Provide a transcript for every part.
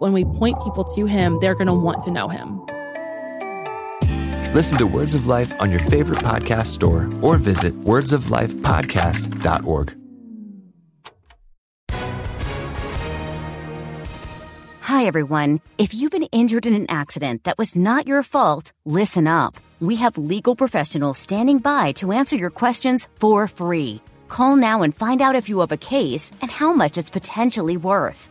When we point people to him, they're going to want to know him. Listen to Words of Life on your favorite podcast store or visit wordsoflifepodcast.org. Hi, everyone. If you've been injured in an accident that was not your fault, listen up. We have legal professionals standing by to answer your questions for free. Call now and find out if you have a case and how much it's potentially worth.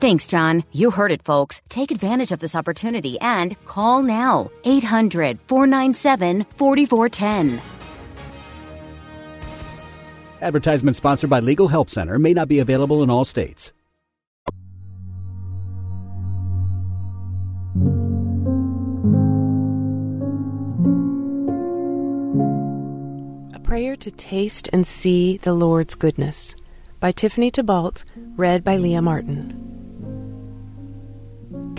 Thanks, John. You heard it, folks. Take advantage of this opportunity and call now. 800 497 4410. Advertisement sponsored by Legal Help Center may not be available in all states. A Prayer to Taste and See the Lord's Goodness by Tiffany Thibault, read by Leah Martin.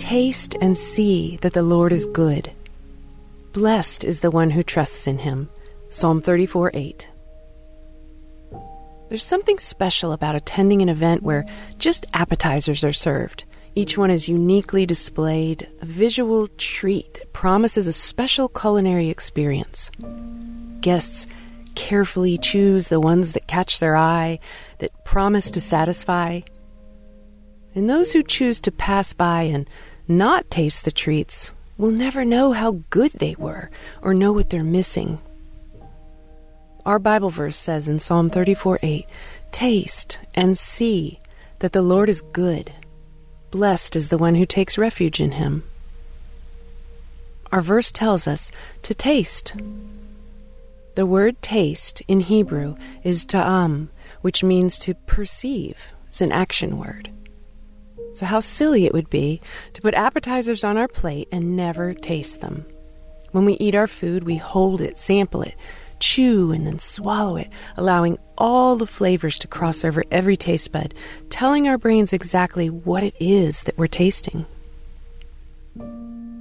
Taste and see that the Lord is good. Blessed is the one who trusts in him. Psalm 34 8. There's something special about attending an event where just appetizers are served. Each one is uniquely displayed, a visual treat that promises a special culinary experience. Guests carefully choose the ones that catch their eye, that promise to satisfy. And those who choose to pass by and not taste the treats will never know how good they were or know what they're missing. Our Bible verse says in Psalm 34 8, Taste and see that the Lord is good. Blessed is the one who takes refuge in him. Our verse tells us to taste. The word taste in Hebrew is ta'am, which means to perceive. It's an action word. So, how silly it would be to put appetizers on our plate and never taste them. When we eat our food, we hold it, sample it, chew, and then swallow it, allowing all the flavors to cross over every taste bud, telling our brains exactly what it is that we're tasting.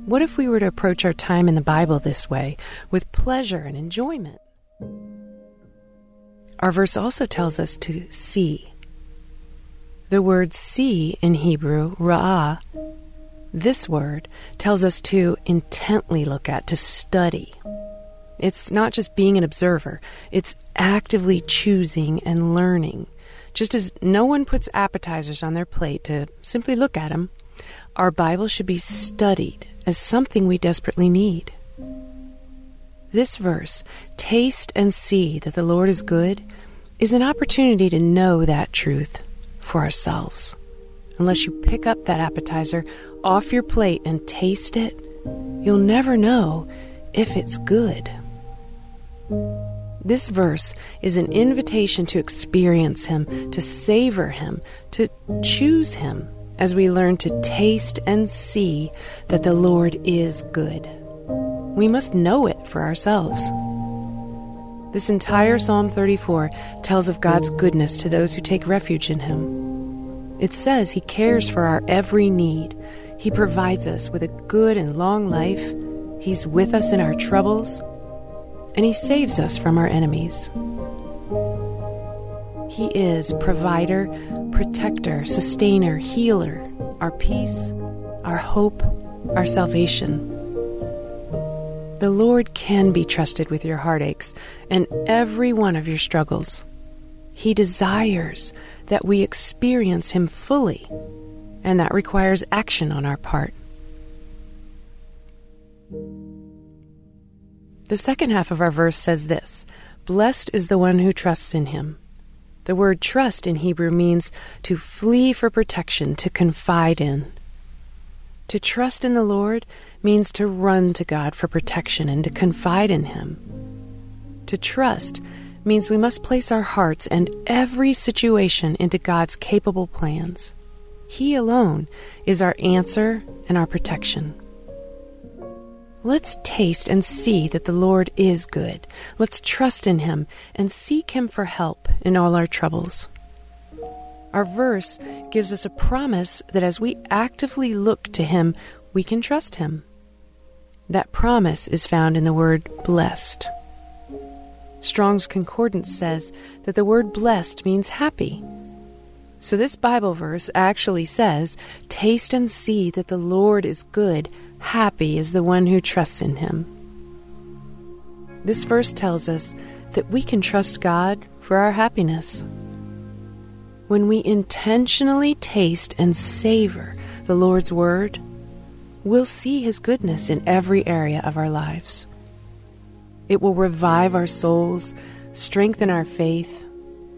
What if we were to approach our time in the Bible this way, with pleasure and enjoyment? Our verse also tells us to see. The word see in Hebrew, ra'ah, this word tells us to intently look at, to study. It's not just being an observer, it's actively choosing and learning. Just as no one puts appetizers on their plate to simply look at them, our Bible should be studied as something we desperately need. This verse, taste and see that the Lord is good, is an opportunity to know that truth for ourselves. Unless you pick up that appetizer off your plate and taste it, you'll never know if it's good. This verse is an invitation to experience Him, to savor Him, to choose Him as we learn to taste and see that the Lord is good. We must know it for ourselves. This entire Psalm 34 tells of God's goodness to those who take refuge in Him. It says He cares for our every need. He provides us with a good and long life. He's with us in our troubles. And He saves us from our enemies. He is provider, protector, sustainer, healer, our peace, our hope, our salvation. The Lord can be trusted with your heartaches and every one of your struggles. He desires that we experience Him fully, and that requires action on our part. The second half of our verse says this Blessed is the one who trusts in Him. The word trust in Hebrew means to flee for protection, to confide in. To trust in the Lord means to run to God for protection and to confide in Him. To trust means we must place our hearts and every situation into God's capable plans. He alone is our answer and our protection. Let's taste and see that the Lord is good. Let's trust in Him and seek Him for help in all our troubles. Our verse gives us a promise that as we actively look to Him, we can trust Him. That promise is found in the word blessed. Strong's Concordance says that the word blessed means happy. So this Bible verse actually says, Taste and see that the Lord is good Happy is the one who trusts in him. This verse tells us that we can trust God for our happiness. When we intentionally taste and savor the Lord's Word, we'll see His goodness in every area of our lives. It will revive our souls, strengthen our faith,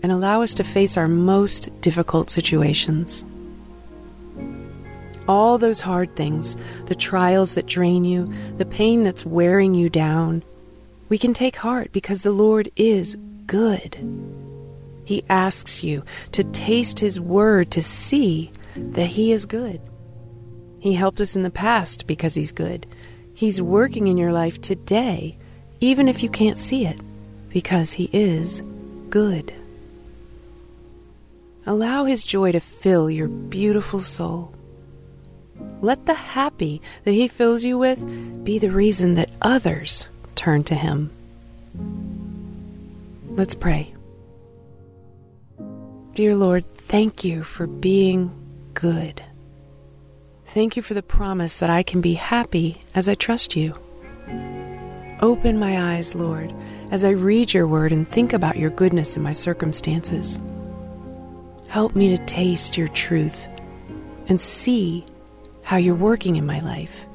and allow us to face our most difficult situations all those hard things, the trials that drain you, the pain that's wearing you down, we can take heart because the Lord is good. He asks you to taste His word to see that He is good. He helped us in the past because He's good. He's working in your life today, even if you can't see it, because He is good. Allow His joy to fill your beautiful soul. Let the happy that He fills you with be the reason that others turn to Him. Let's pray. Dear Lord, thank you for being good. Thank you for the promise that I can be happy as I trust you. Open my eyes, Lord, as I read your word and think about your goodness in my circumstances. Help me to taste your truth and see how you're working in my life.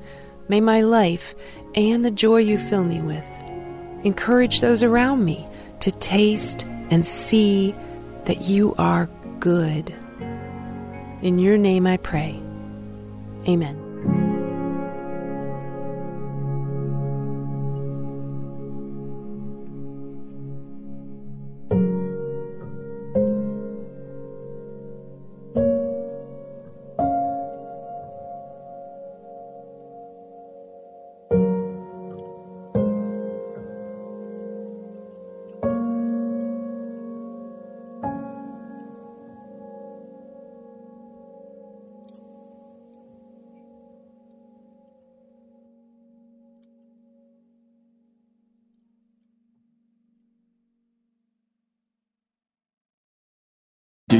May my life and the joy you fill me with encourage those around me to taste and see that you are good. In your name I pray. Amen.